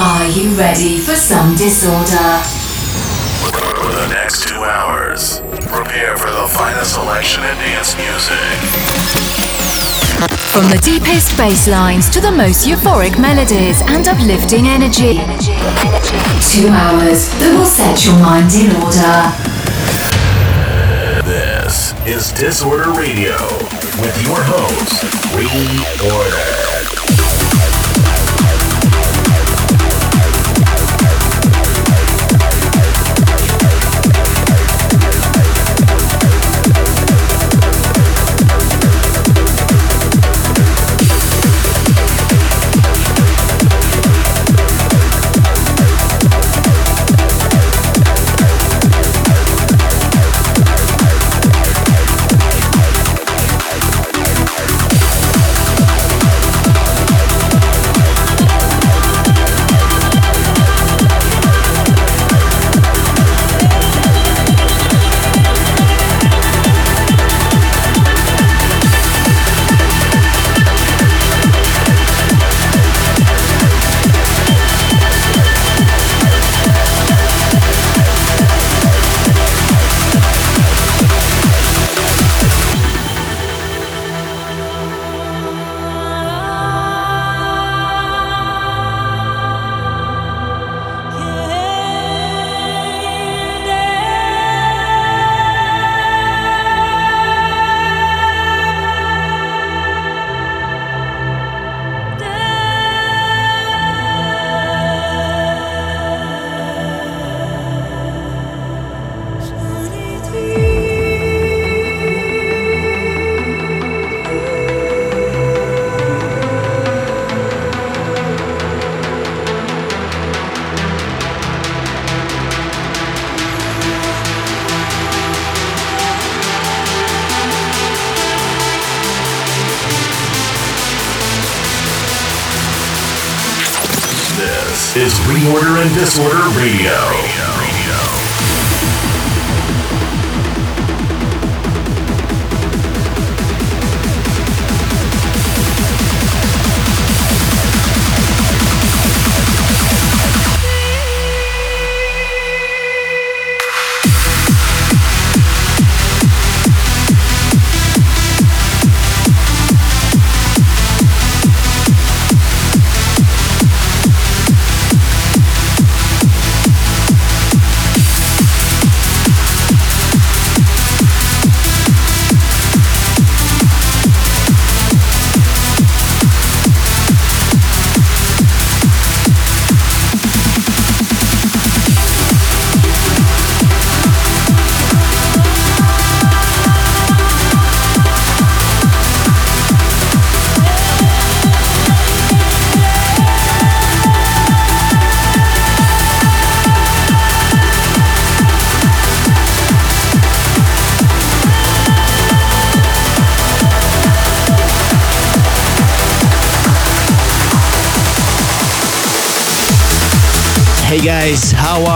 Are you ready for some disorder? For the next two hours, prepare for the finest selection in dance music. From the deepest bass lines to the most euphoric melodies and uplifting energy. Two hours that will set your mind in order. This is Disorder Radio with your host, Reorder. Reorder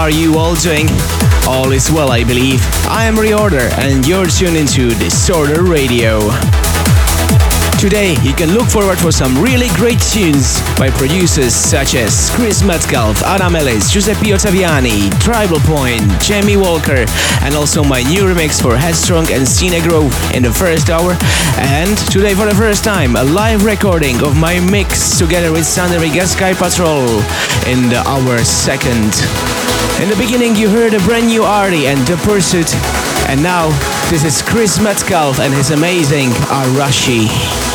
are you all doing? All is well, I believe. I am Reorder, and you're tuned into Disorder Radio. Today, you can look forward for some really great tunes by producers such as Chris Metcalf, Adam Ellis, Giuseppe Ottaviani, Tribal Point, Jamie Walker, and also my new remix for Headstrong and Cine Grove in the first hour. And today, for the first time, a live recording of my mix together with Sanderiga Sky Patrol in the hour second. In the beginning, you heard a brand new Artie and The Pursuit. And now, this is Chris Metcalf and his amazing Arashi.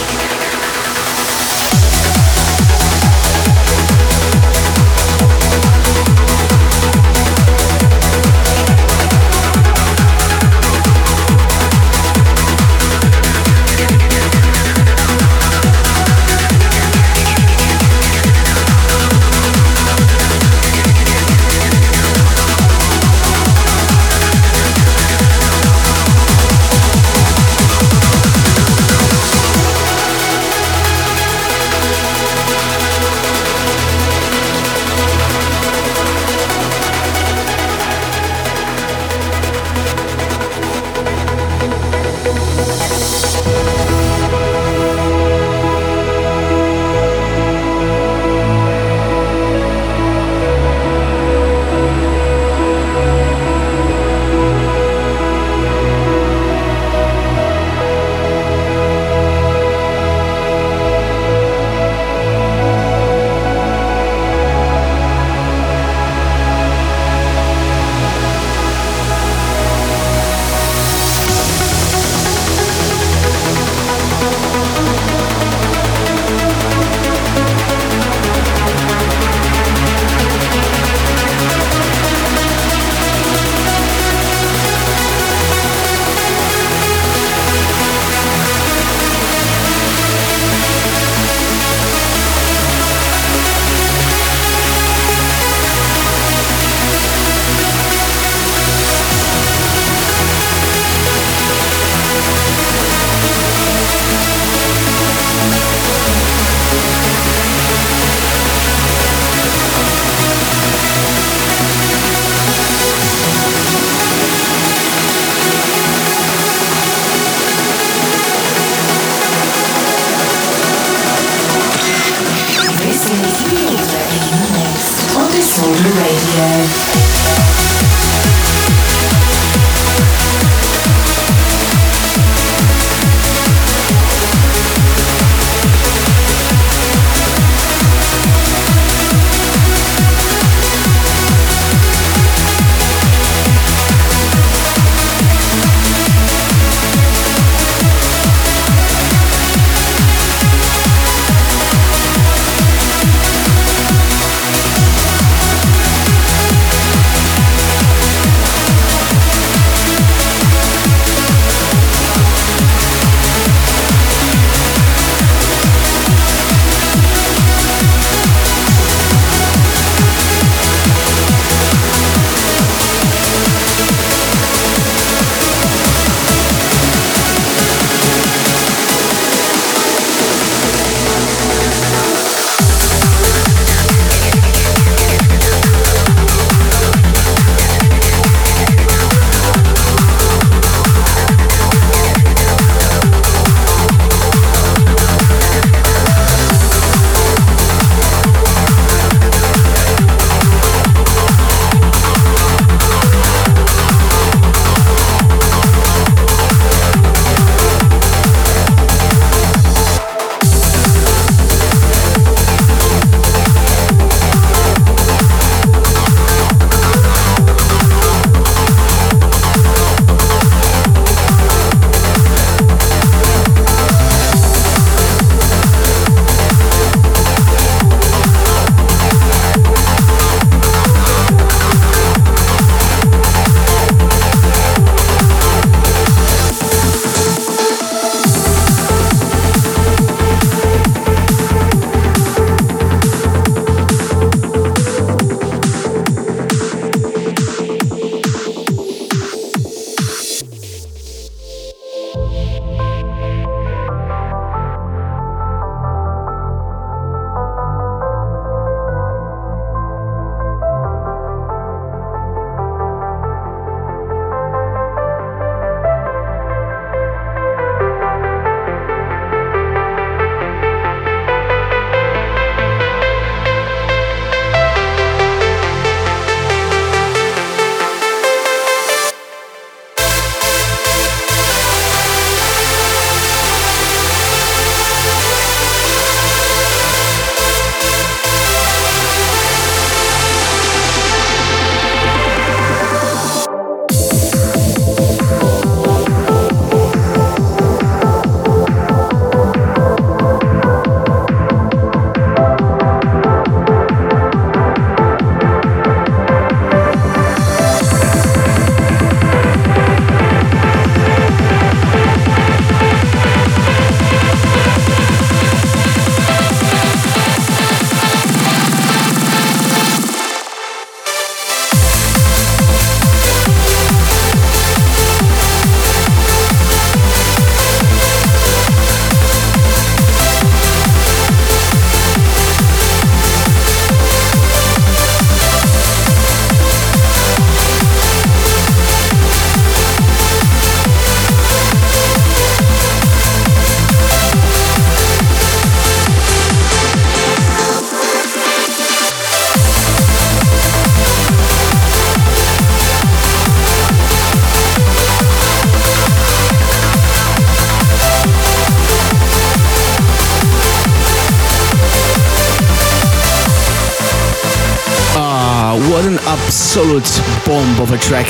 Absolute bomb of a track.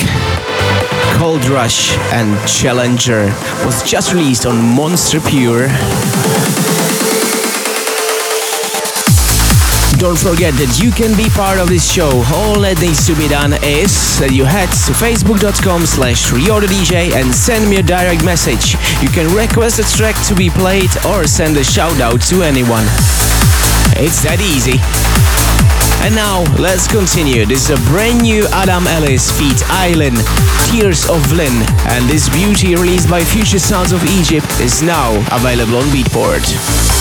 Cold Rush and Challenger was just released on Monster Pure. Don't forget that you can be part of this show. All that needs to be done is that you head to facebook.com slash reorderdj and send me a direct message. You can request a track to be played or send a shout out to anyone. It's that easy. And now let's continue. This is a brand new Adam Ellis feat Island, Tears of Lynn, and this beauty released by Future Sounds of Egypt is now available on Beatport.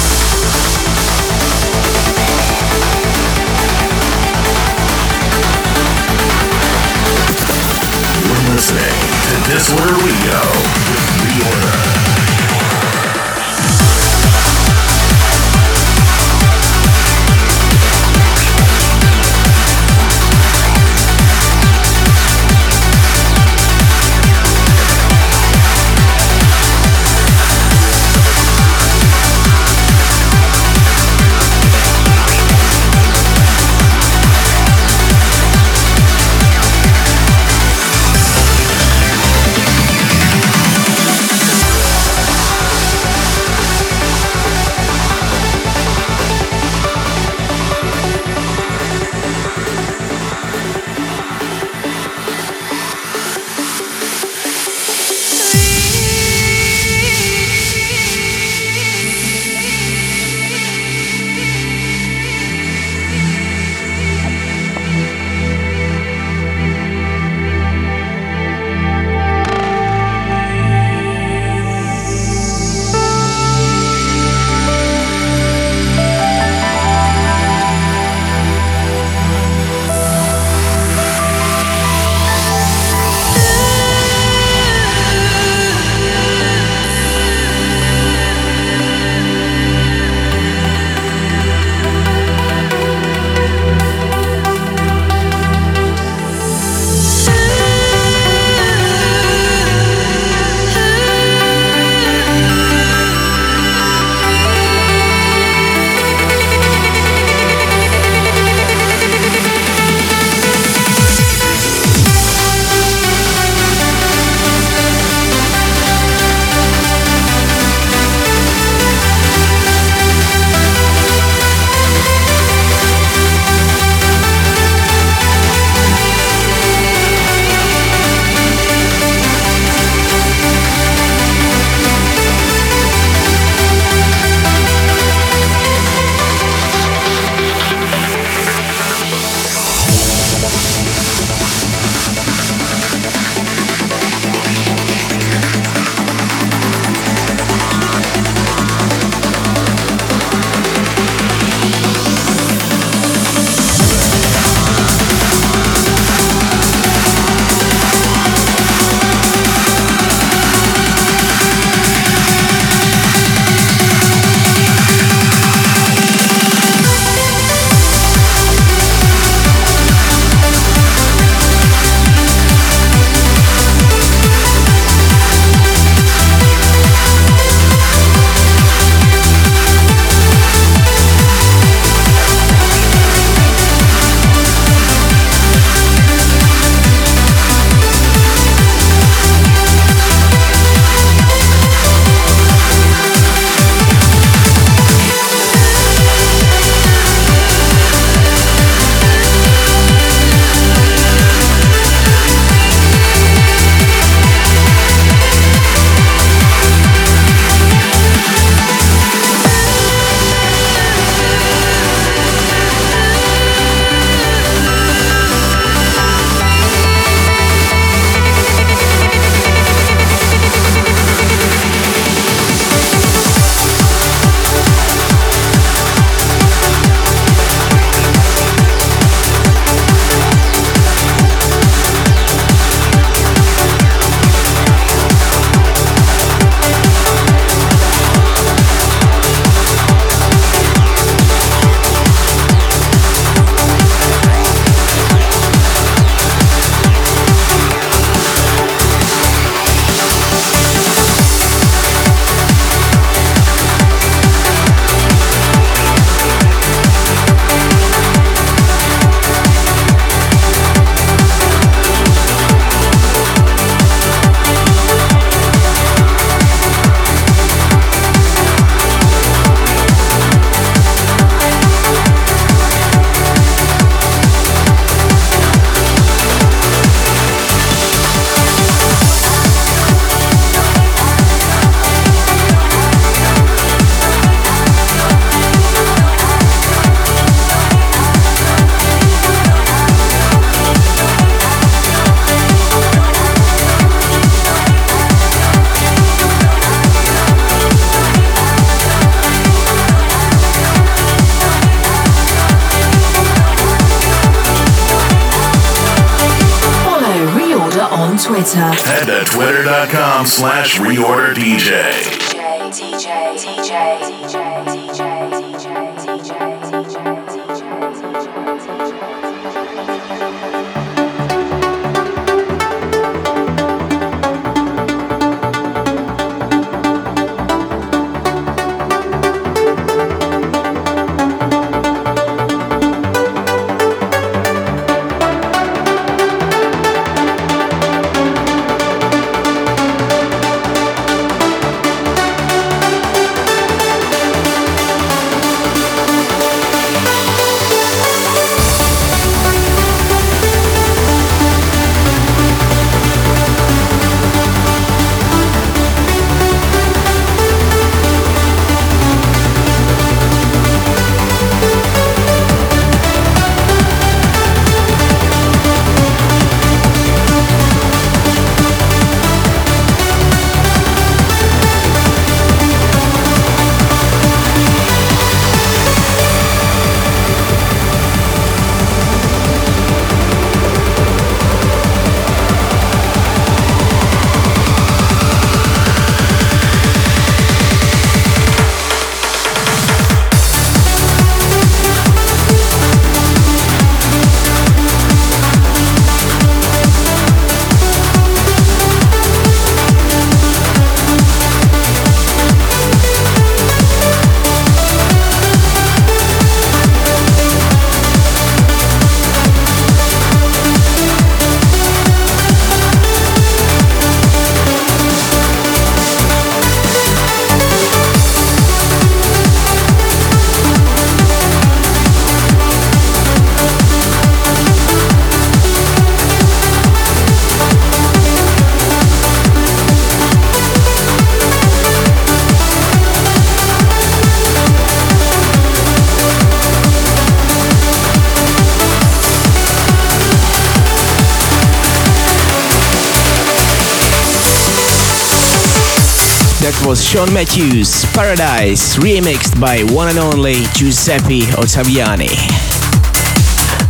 Sean Matthews, Paradise, remixed by one and only Giuseppe Ottaviani.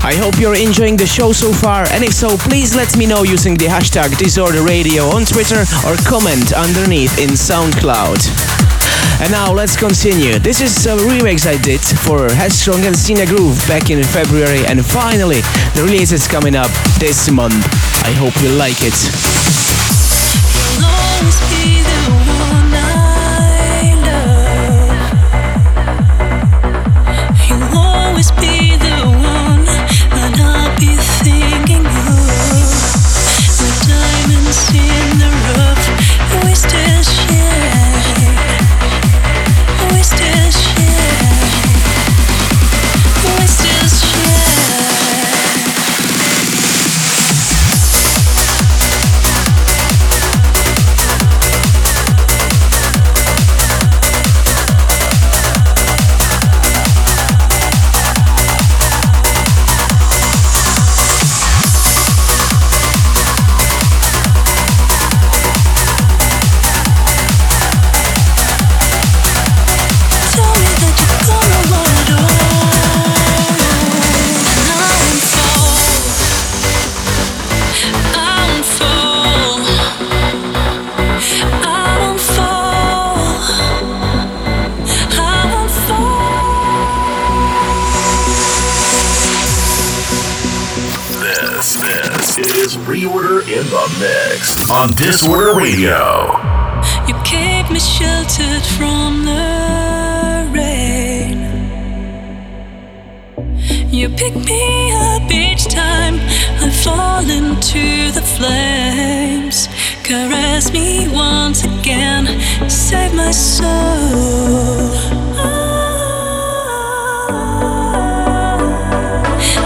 I hope you're enjoying the show so far, and if so, please let me know using the hashtag Disorder Radio on Twitter or comment underneath in SoundCloud. And now let's continue. This is a remix I did for Headstrong and Sina Groove back in February, and finally, the release is coming up this month. I hope you like it. On Disorder Radio. You keep me sheltered from the rain. You pick me up each time I fall into the flames. Caress me once again, save my soul. Ah,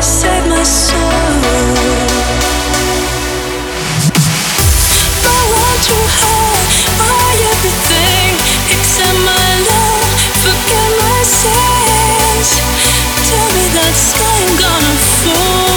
All my love is gonna place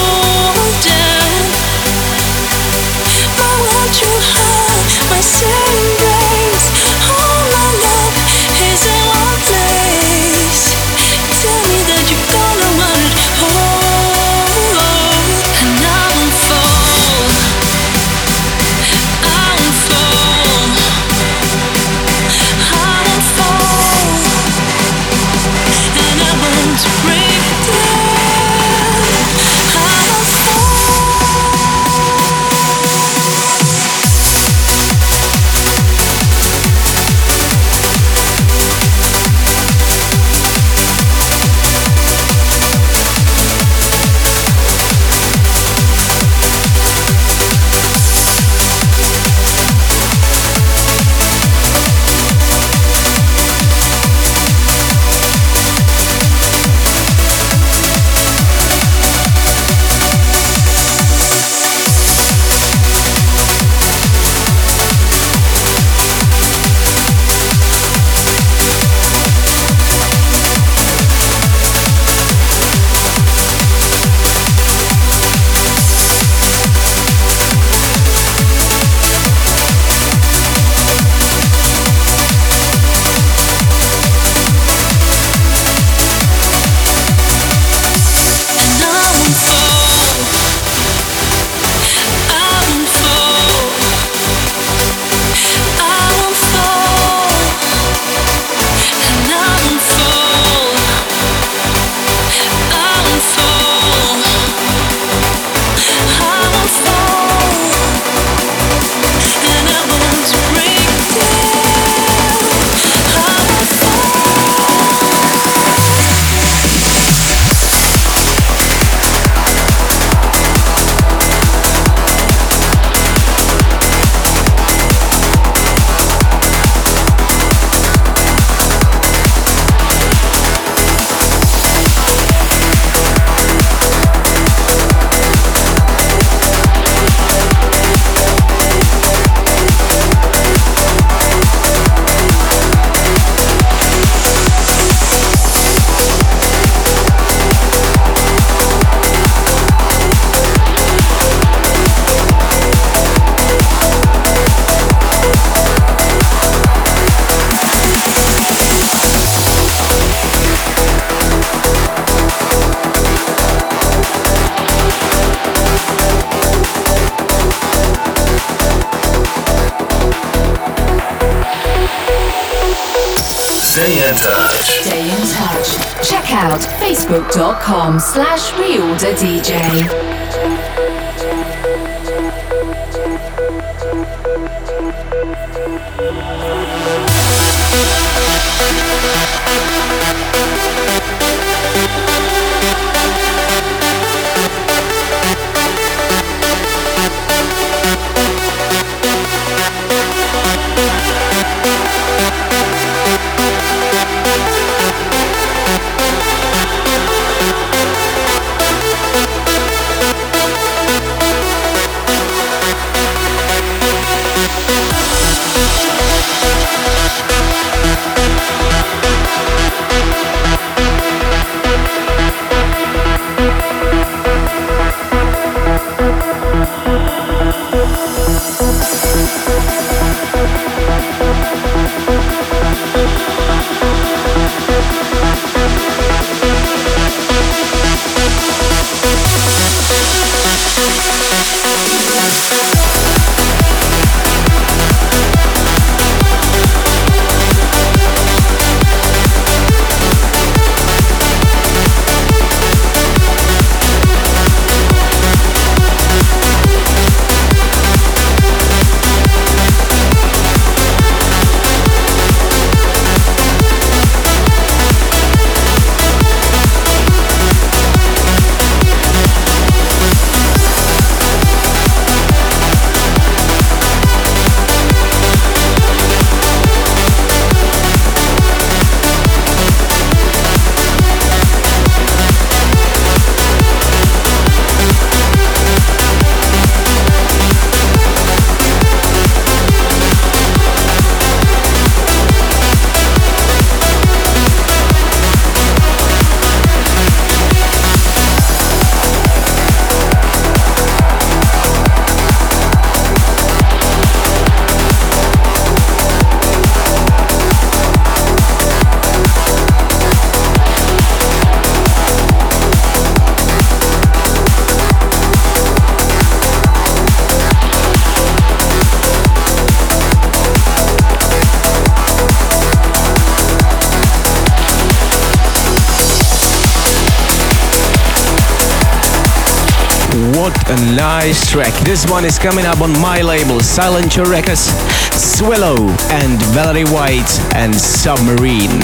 track. This one is coming up on my label, Silencio Records, Swallow and Valerie White and Submarine.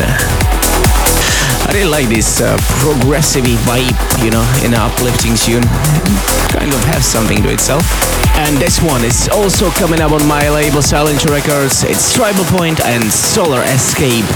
I really like this uh, progressive vibe, you know, in an uplifting tune. Kind of has something to itself. And this one is also coming up on my label, Silencio Records. It's Tribal Point and Solar Escape.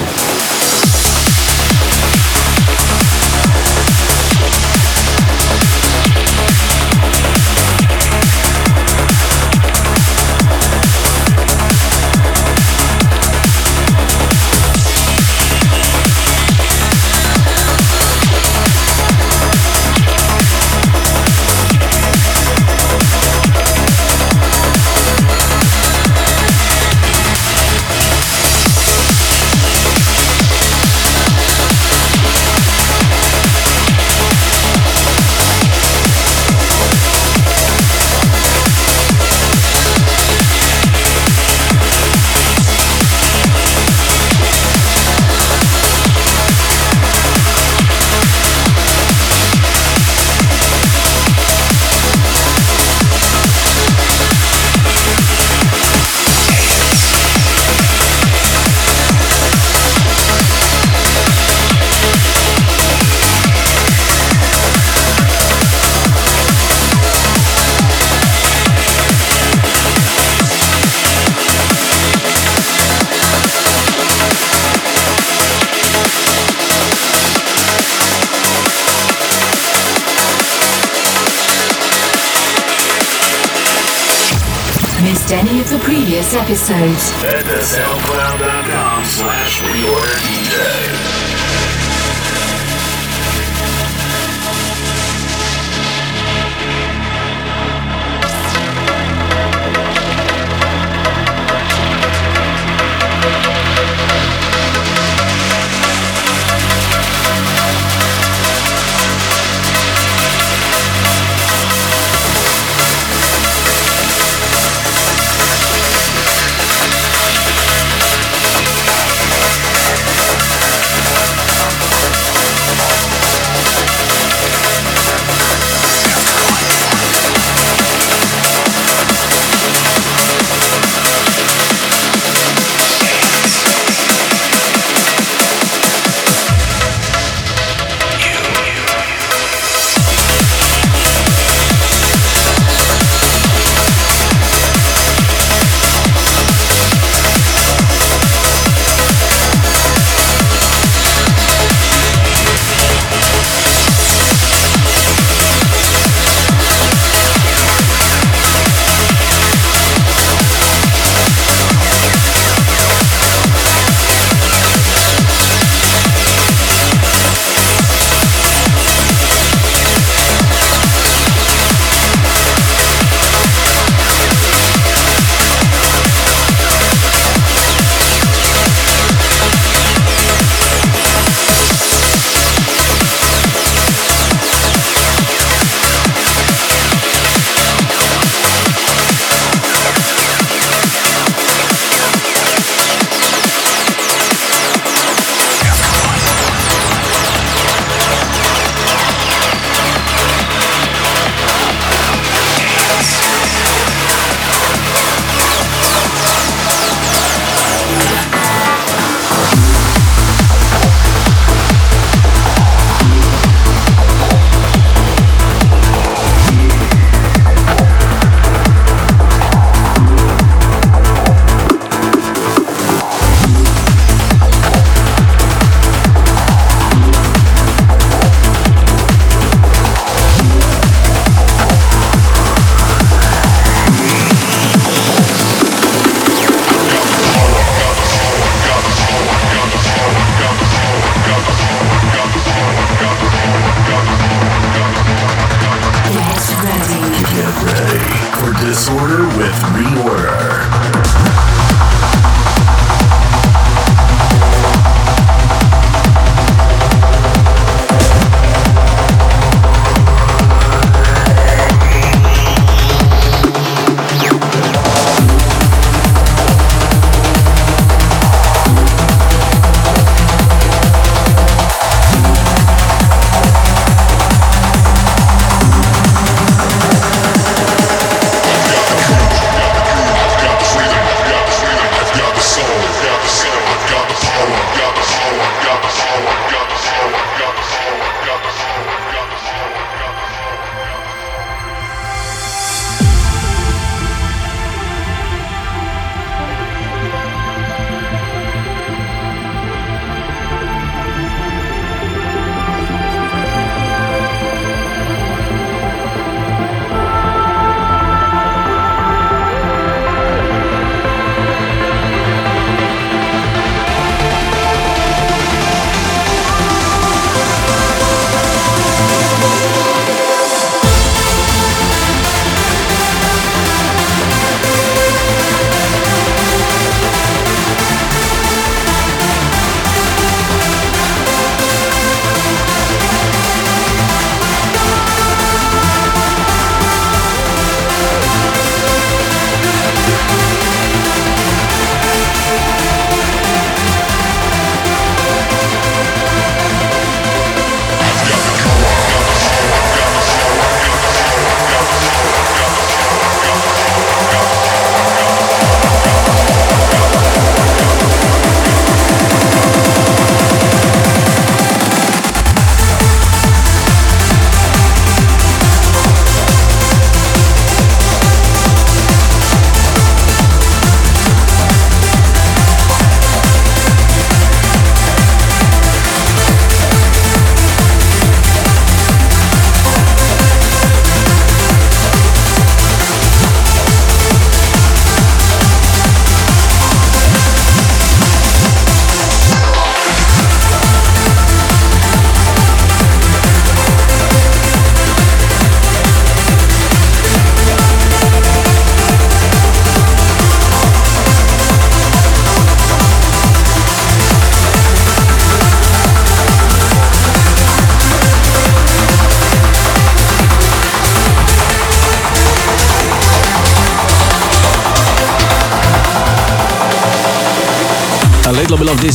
Episodes.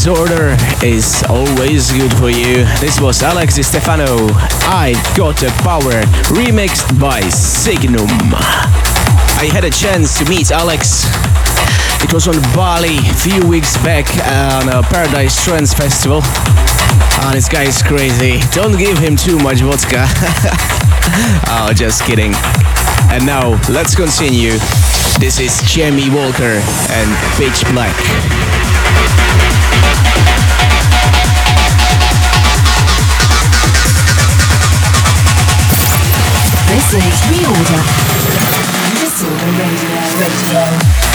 Disorder is always good for you. This was Alex Stefano. I Got the Power, remixed by Signum. I had a chance to meet Alex. It was on Bali a few weeks back on a Paradise Trance Festival. Oh, this guy is crazy. Don't give him too much vodka. oh, just kidding. And now, let's continue. This is Jamie Walker and Pitch Black. This is Reorder. Disorder Radio. Radio.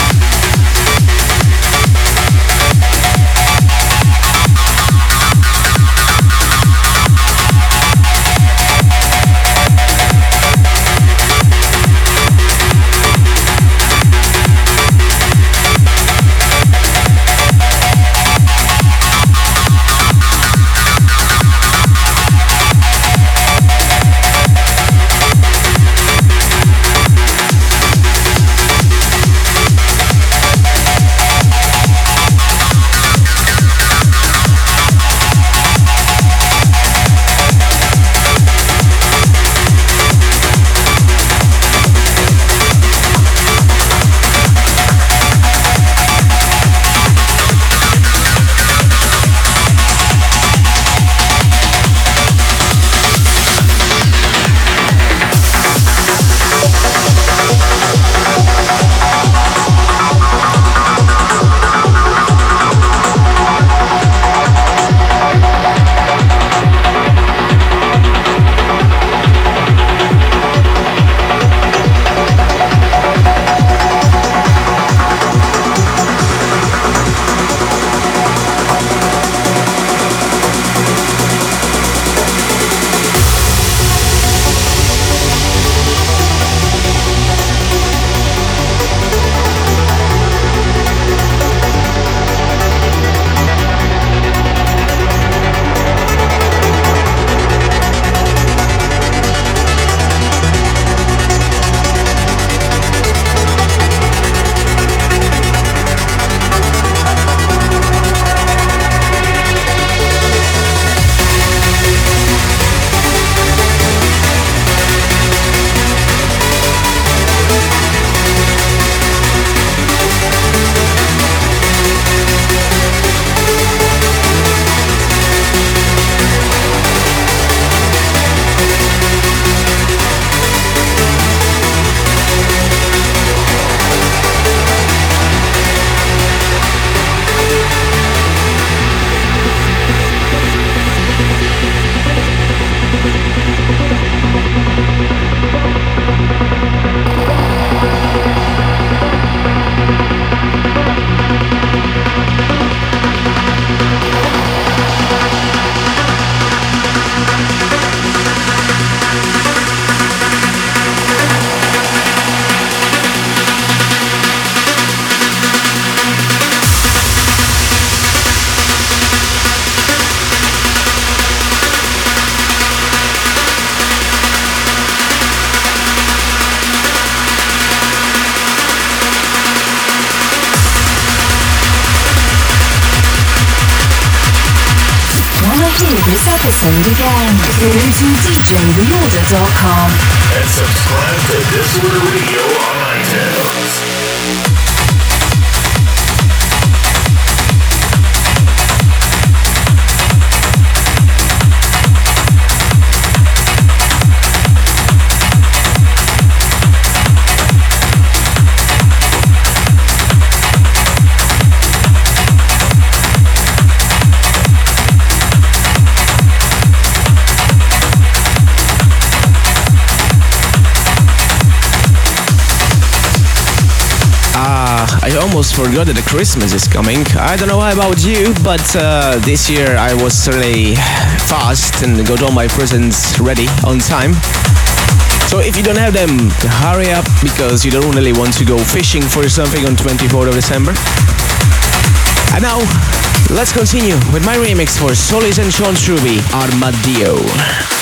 Almost forgot that the Christmas is coming. I don't know about you, but uh, this year I was really fast and got all my presents ready on time. So if you don't have them, hurry up because you don't really want to go fishing for something on 24th of December. And now, let's continue with my remix for Solis and Sean Truby, Armadillo.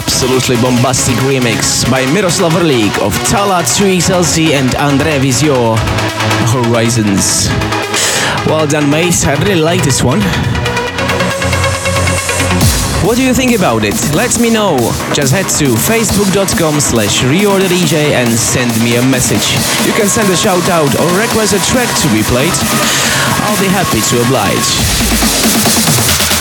Absolutely bombastic remix by Miroslav Vrlik of Talla 2XLC and Andre Visior Horizons. Well done, mate. I really like this one. What do you think about it? Let me know. Just head to facebook.com slash reorderdj and send me a message. You can send a shout out or request a track to be played. I'll be happy to oblige.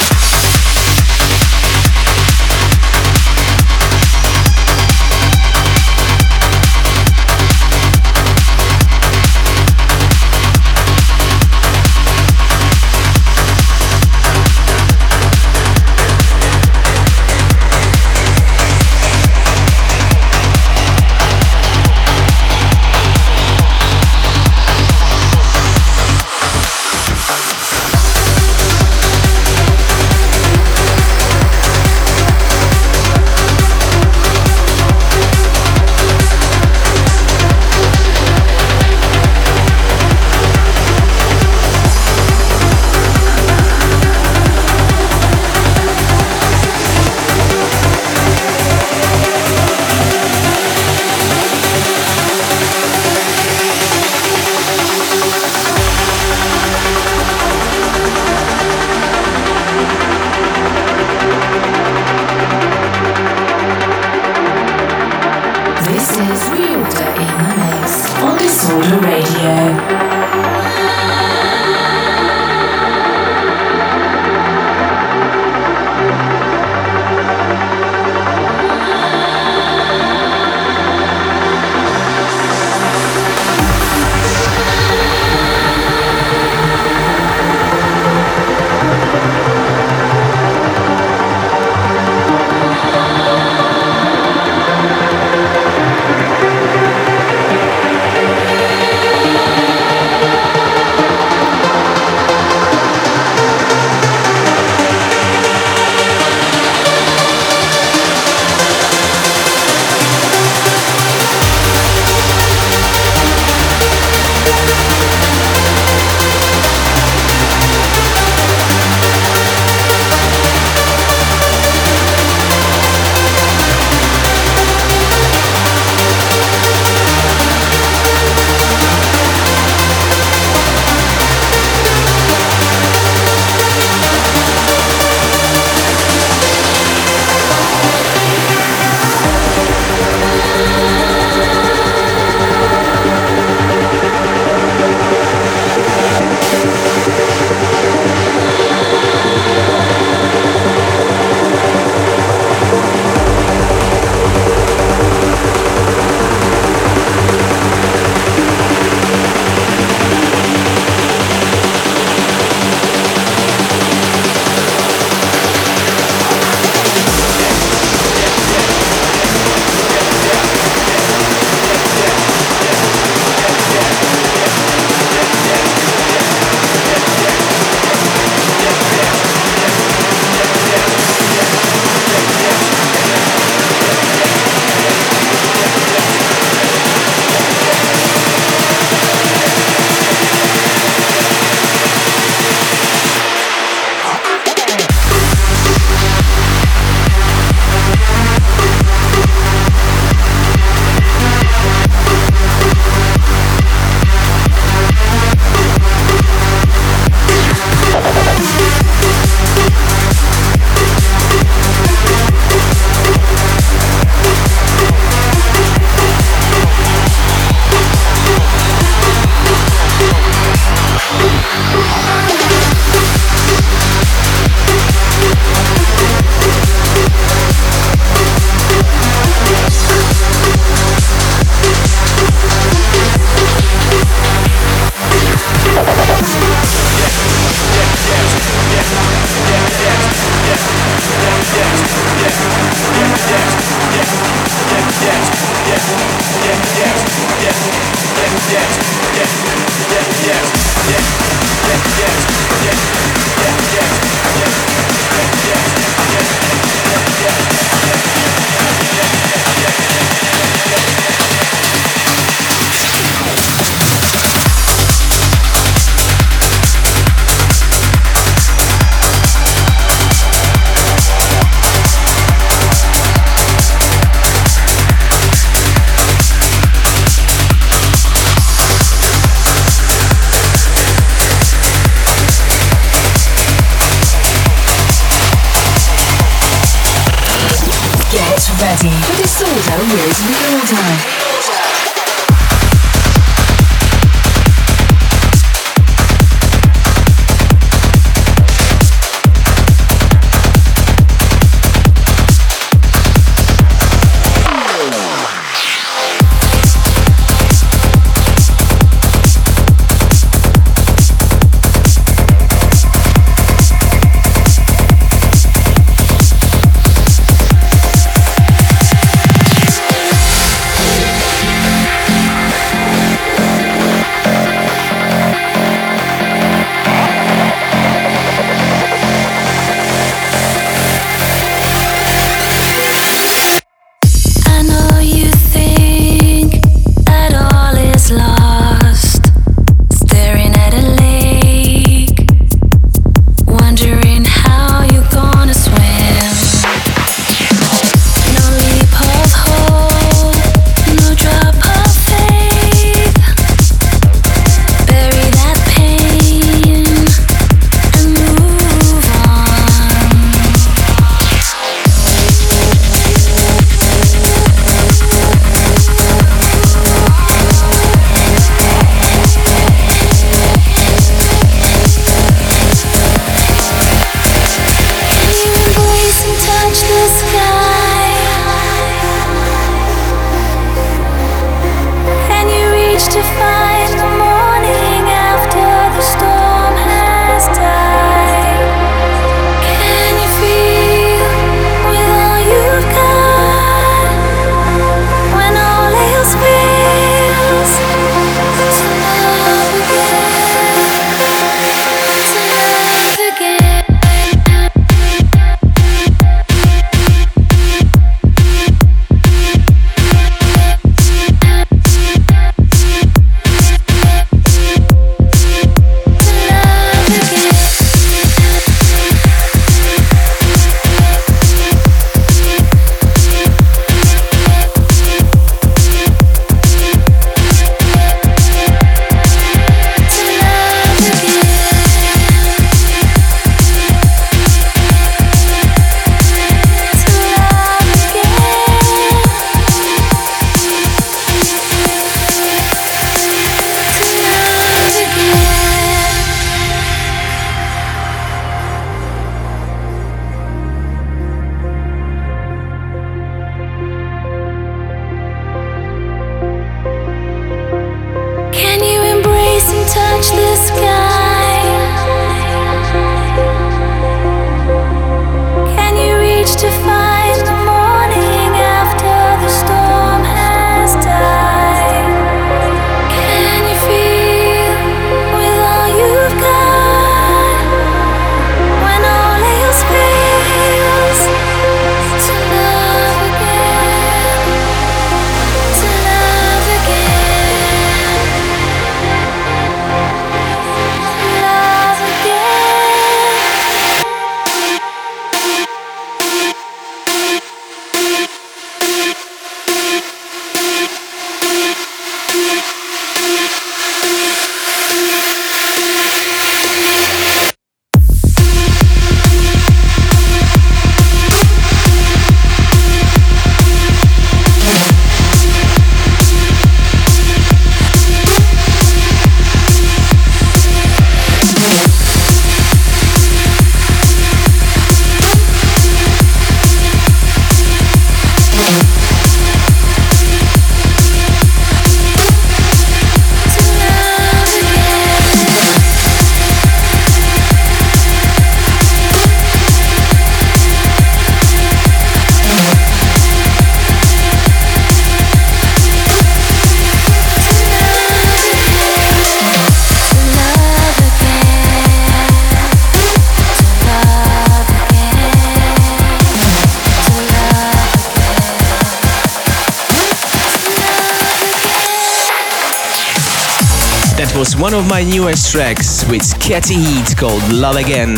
Tracks with Katy Heat called Love Again.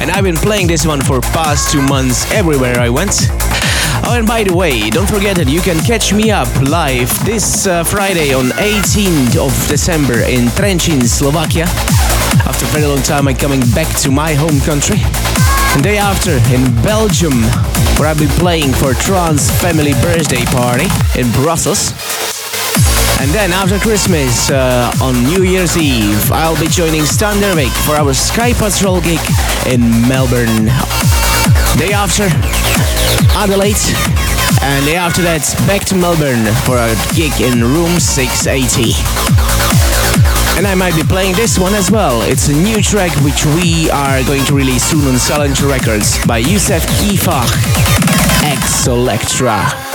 And I've been playing this one for past two months everywhere I went. Oh, and by the way, don't forget that you can catch me up live this uh, Friday on 18th of December in Trenčín, Slovakia. After a very long time, I'm coming back to my home country. And day after in Belgium, where I'll be playing for Trance Family Birthday Party in Brussels. And then after Christmas, uh, on New Year's Eve, I'll be joining Standerwick for our Sky Patrol gig in Melbourne. Day after, Adelaide. And day after that, back to Melbourne for a gig in room 680. And I might be playing this one as well. It's a new track which we are going to release soon on Silent Records by Youssef Kifah, X Electra.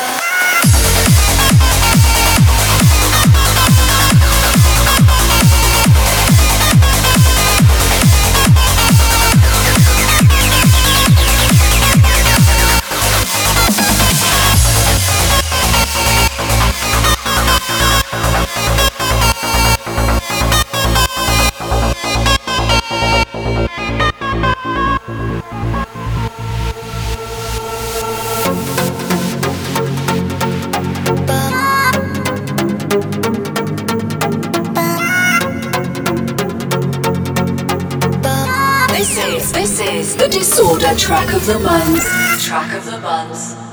Track of the month. Track of the month.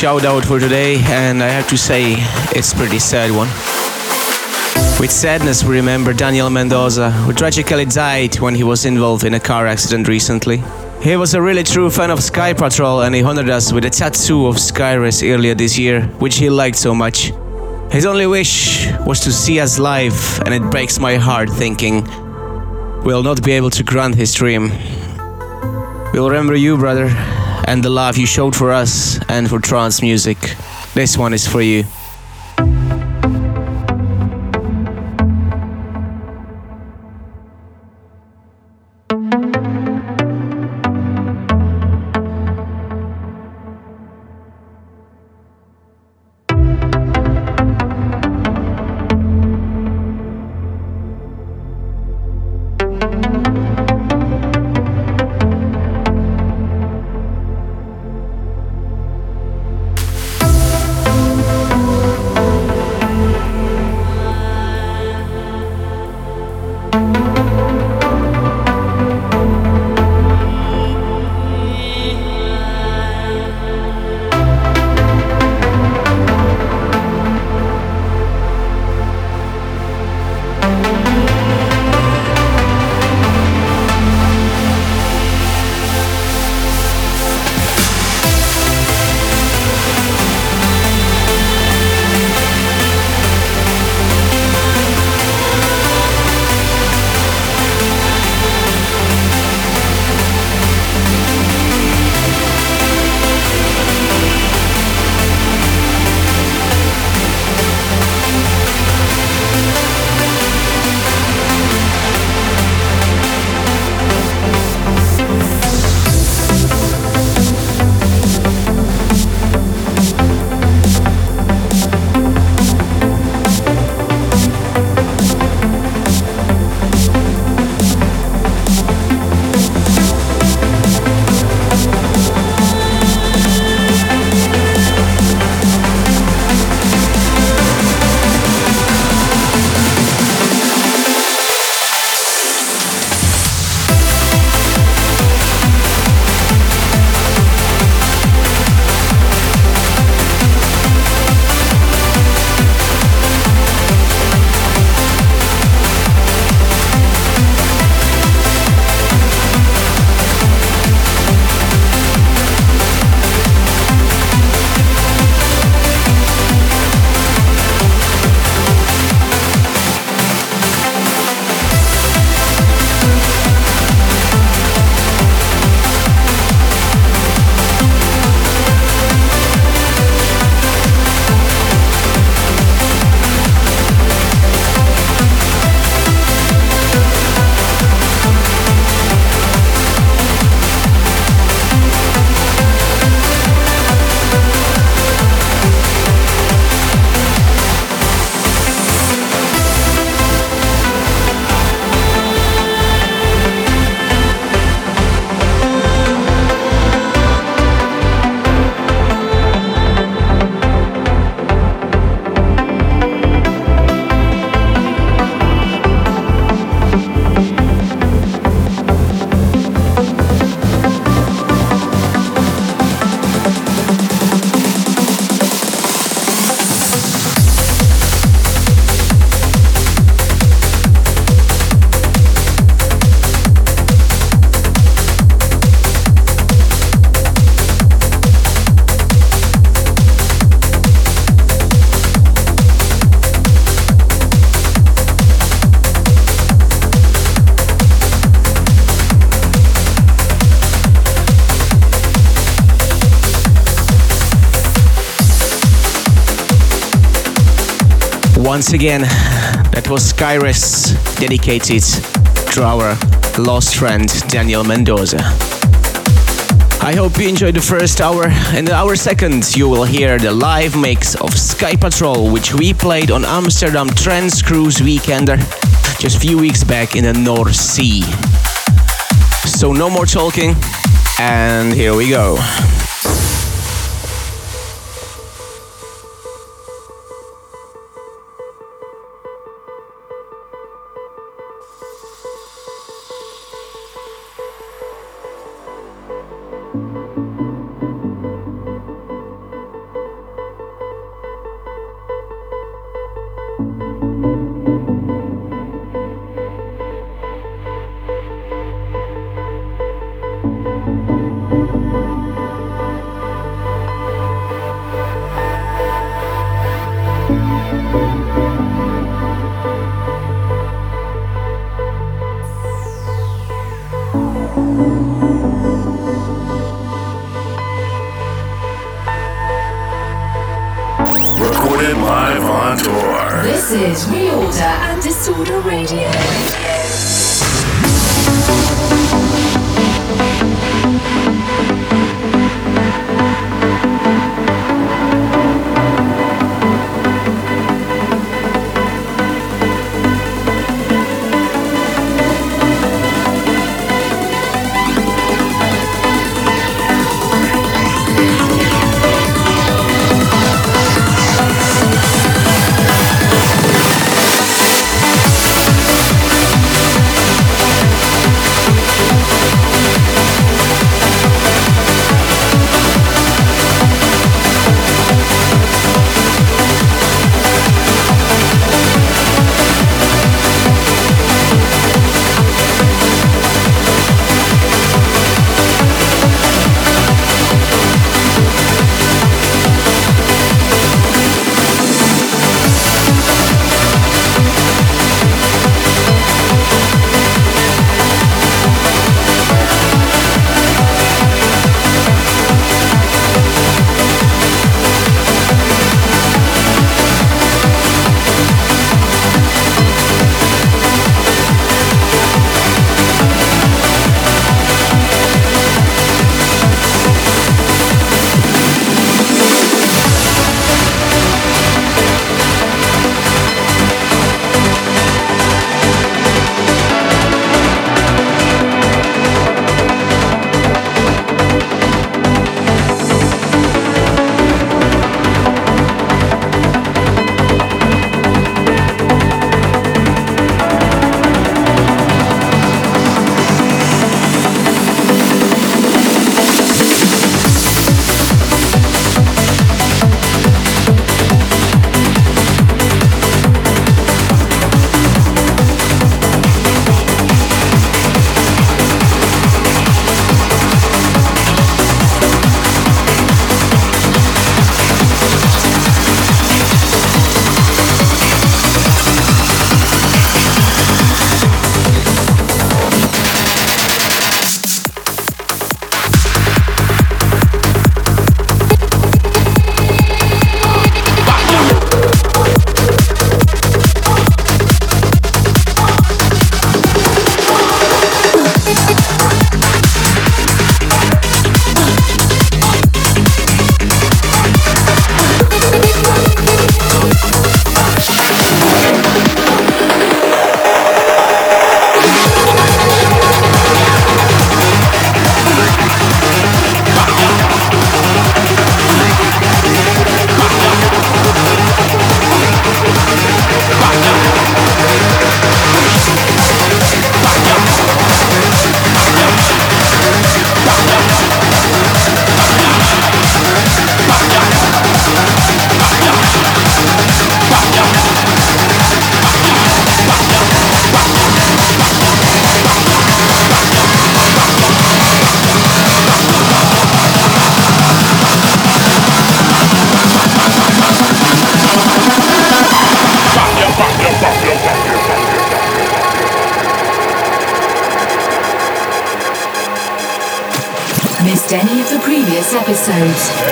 Shout out for today, and I have to say, it's pretty sad one. With sadness, we remember Daniel Mendoza, who tragically died when he was involved in a car accident recently. He was a really true fan of Sky Patrol and he honored us with a tattoo of Skyres earlier this year, which he liked so much. His only wish was to see us live, and it breaks my heart thinking we'll not be able to grant his dream. We'll remember you, brother, and the love you showed for us and for trance music. This one is for you. Once again, that was Skyres dedicated to our lost friend Daniel Mendoza. I hope you enjoyed the first hour. In the hour second, you will hear the live mix of Sky Patrol, which we played on Amsterdam Trance Cruise Weekender just a few weeks back in the North Sea. So, no more talking, and here we go. Episodes. Head to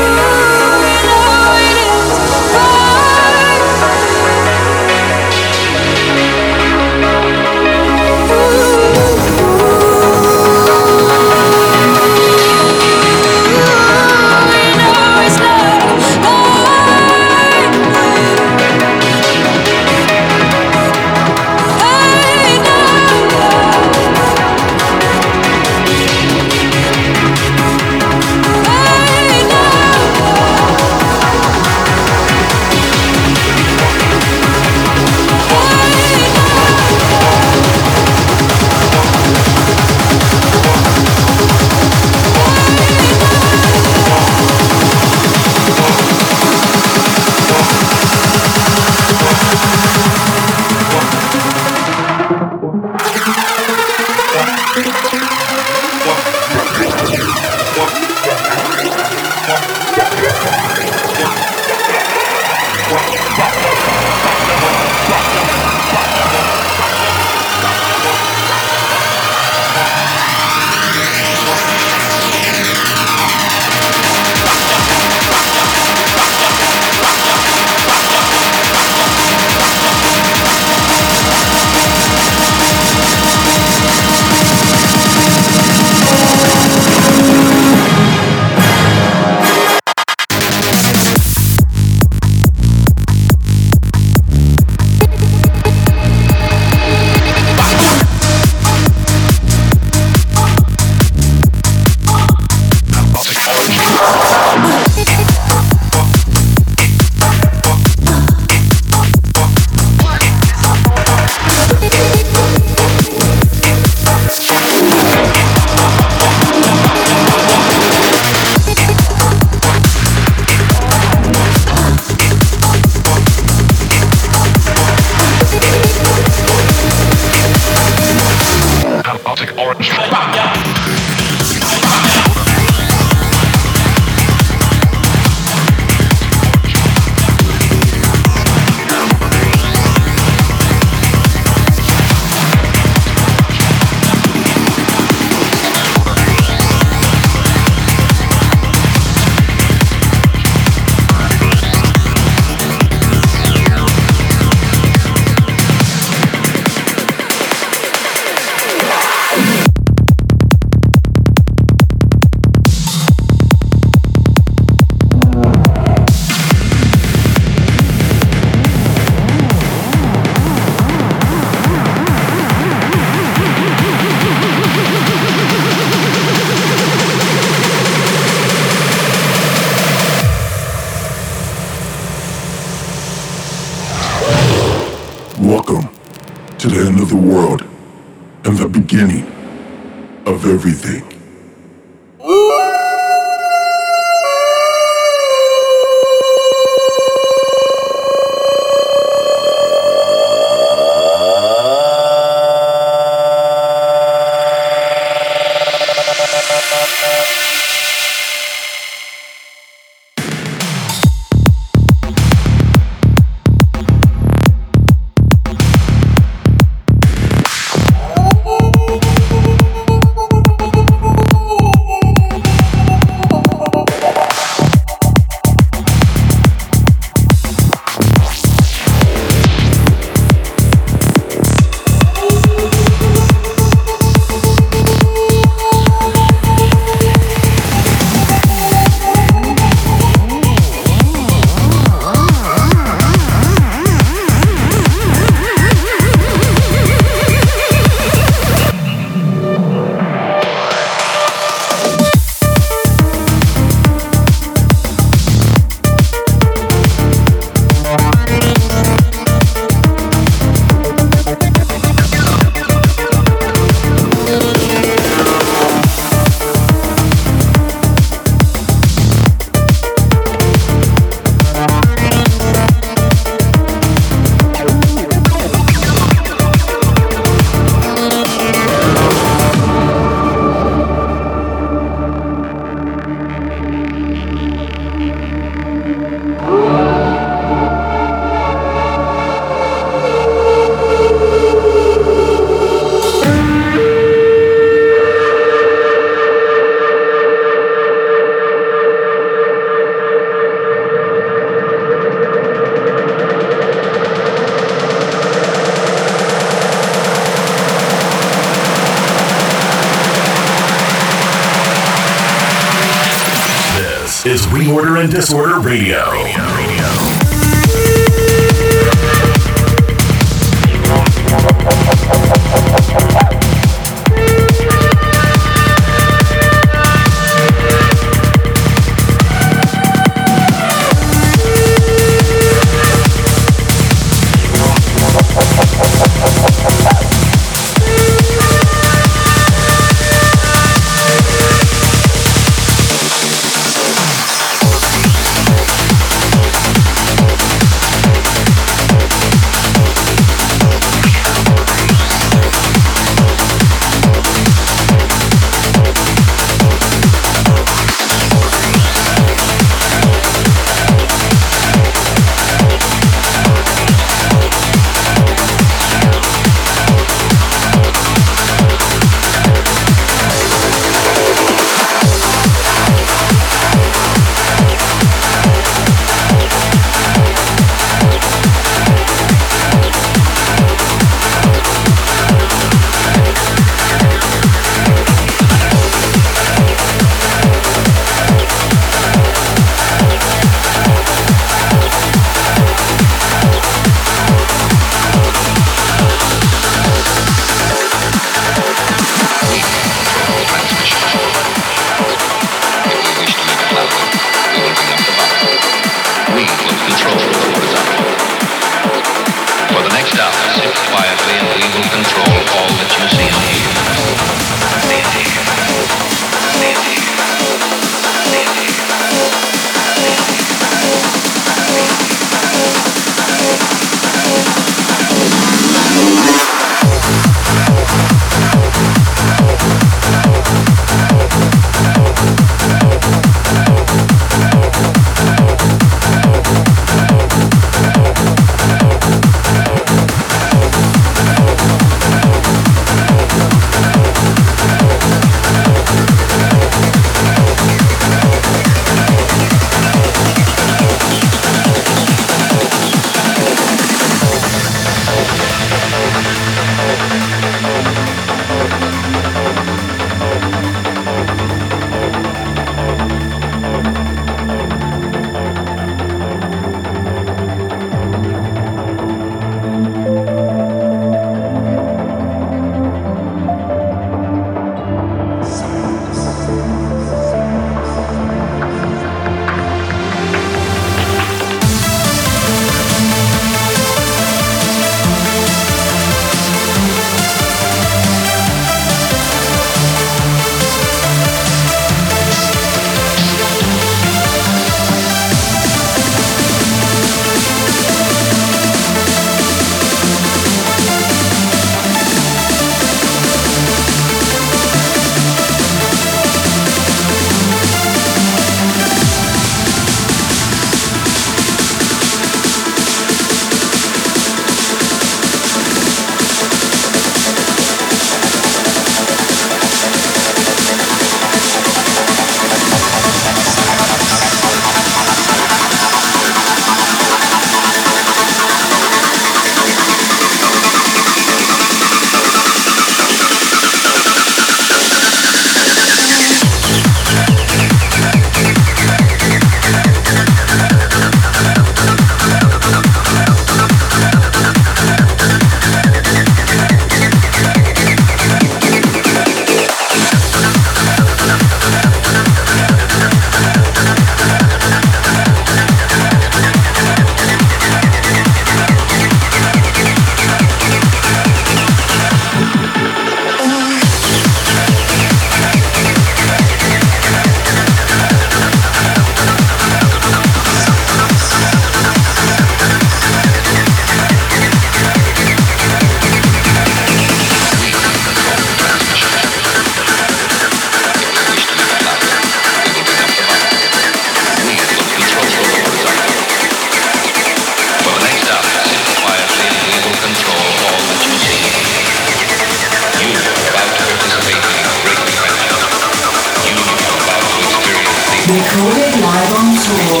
Recorded live on tour.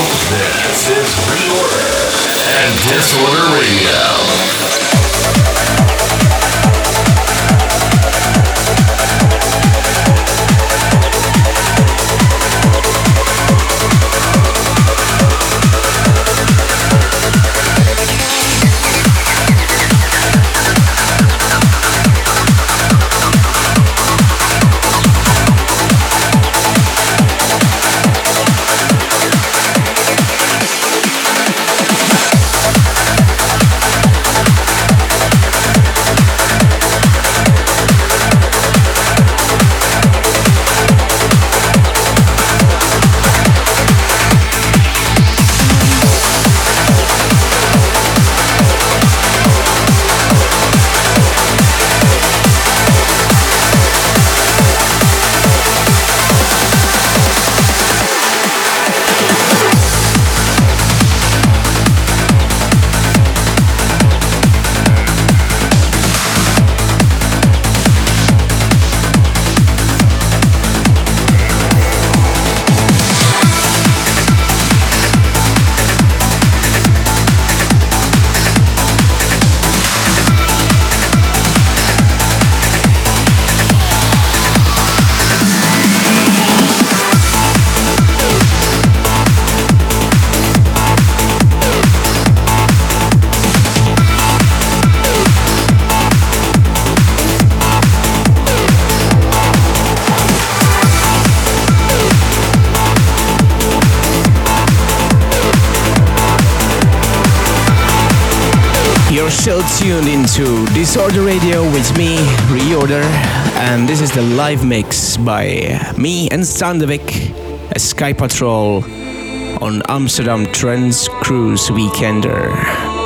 This is Reorder and Disorder Radio. Disorder Radio with me, Reorder, and this is the live mix by me and Standavik, a Sky Patrol on Amsterdam Trance Cruise Weekender.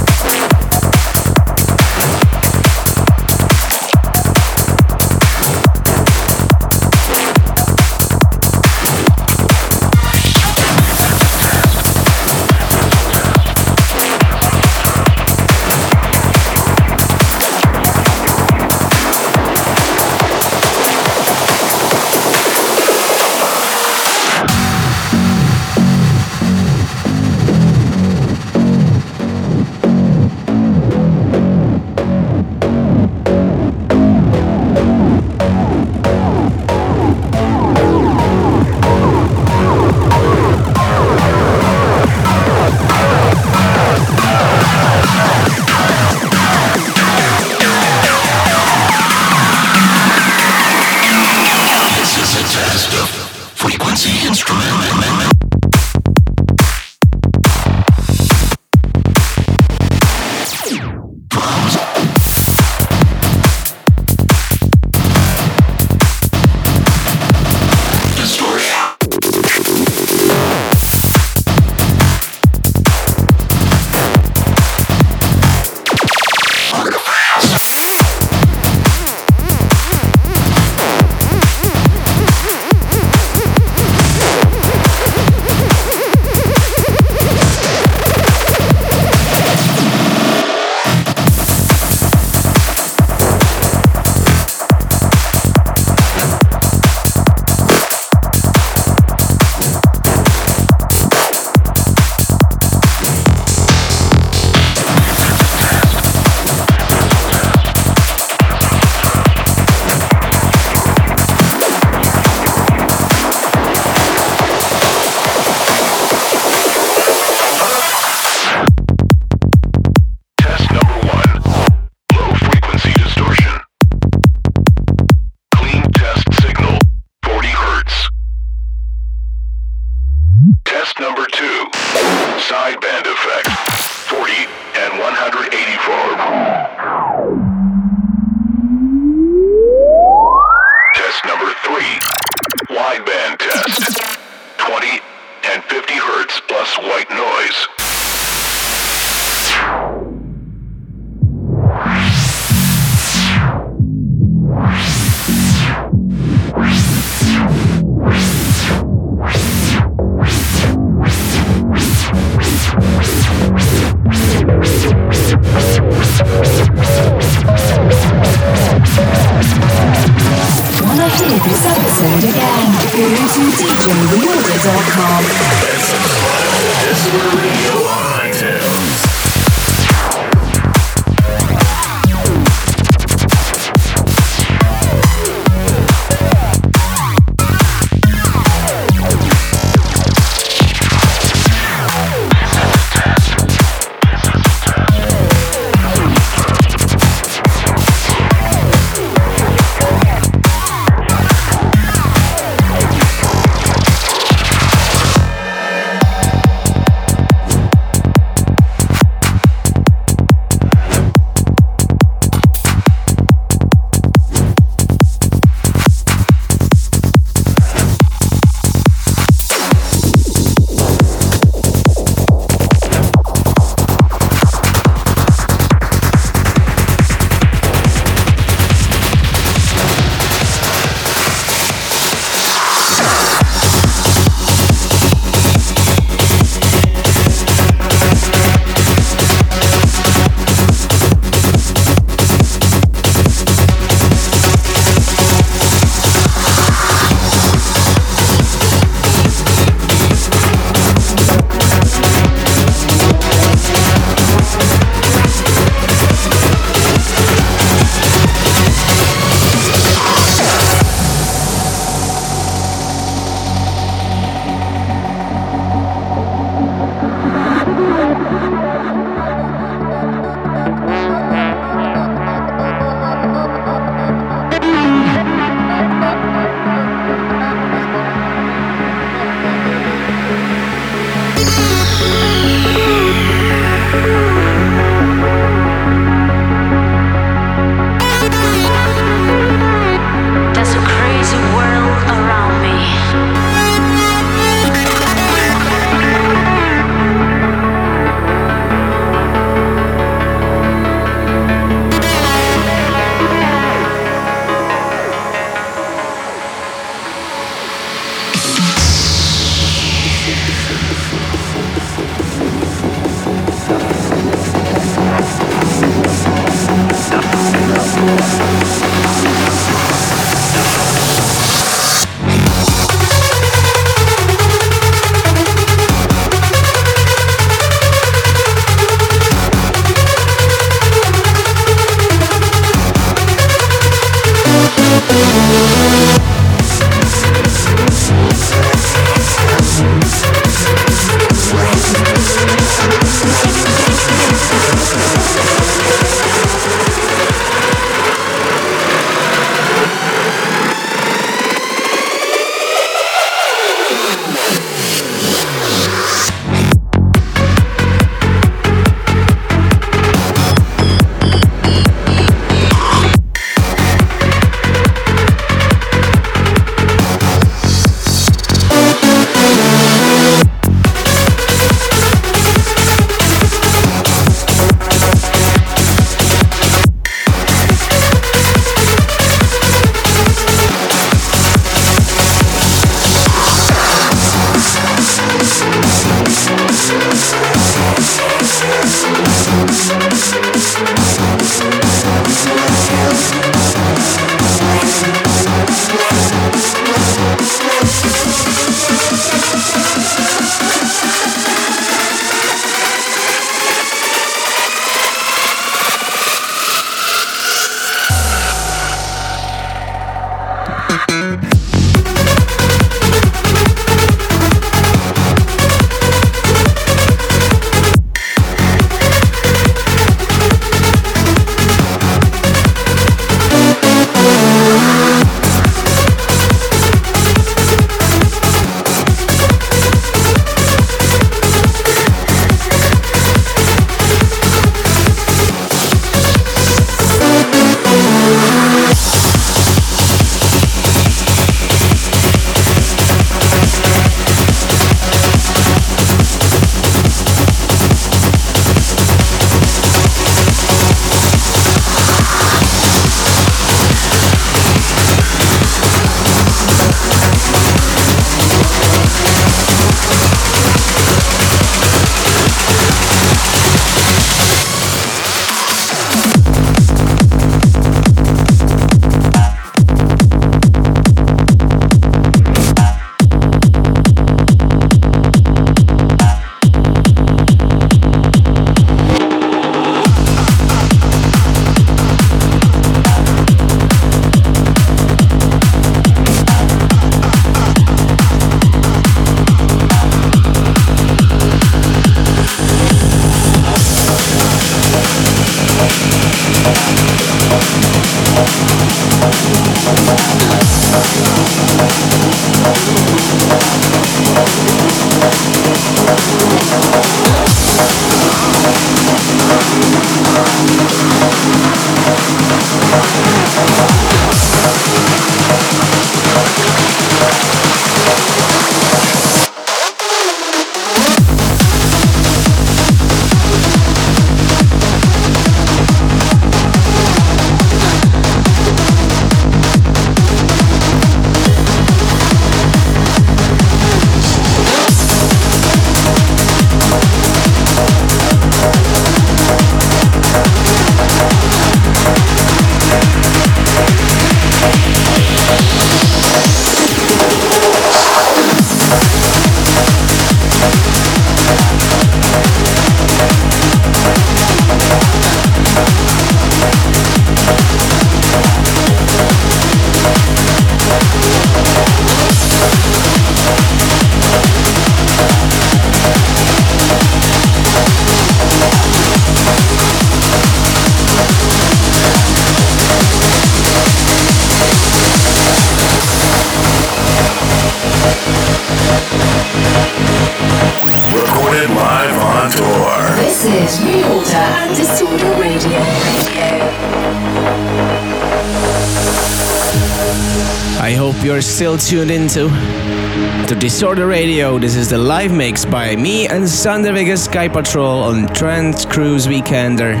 You're still tuned into to Disorder Radio. This is the live mix by me and Sander Vegas Sky Patrol on Trance Cruise Weekender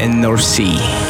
in North Sea.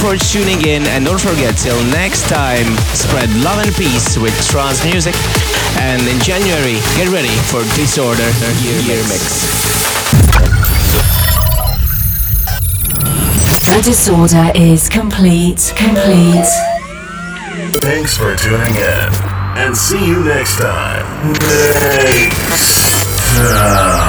For tuning in and don't forget till next time, spread love and peace with trance music. And in January, get ready for Disorder Year, year Mix. The disorder is complete, complete. Thanks for tuning in and see you next time. Next time.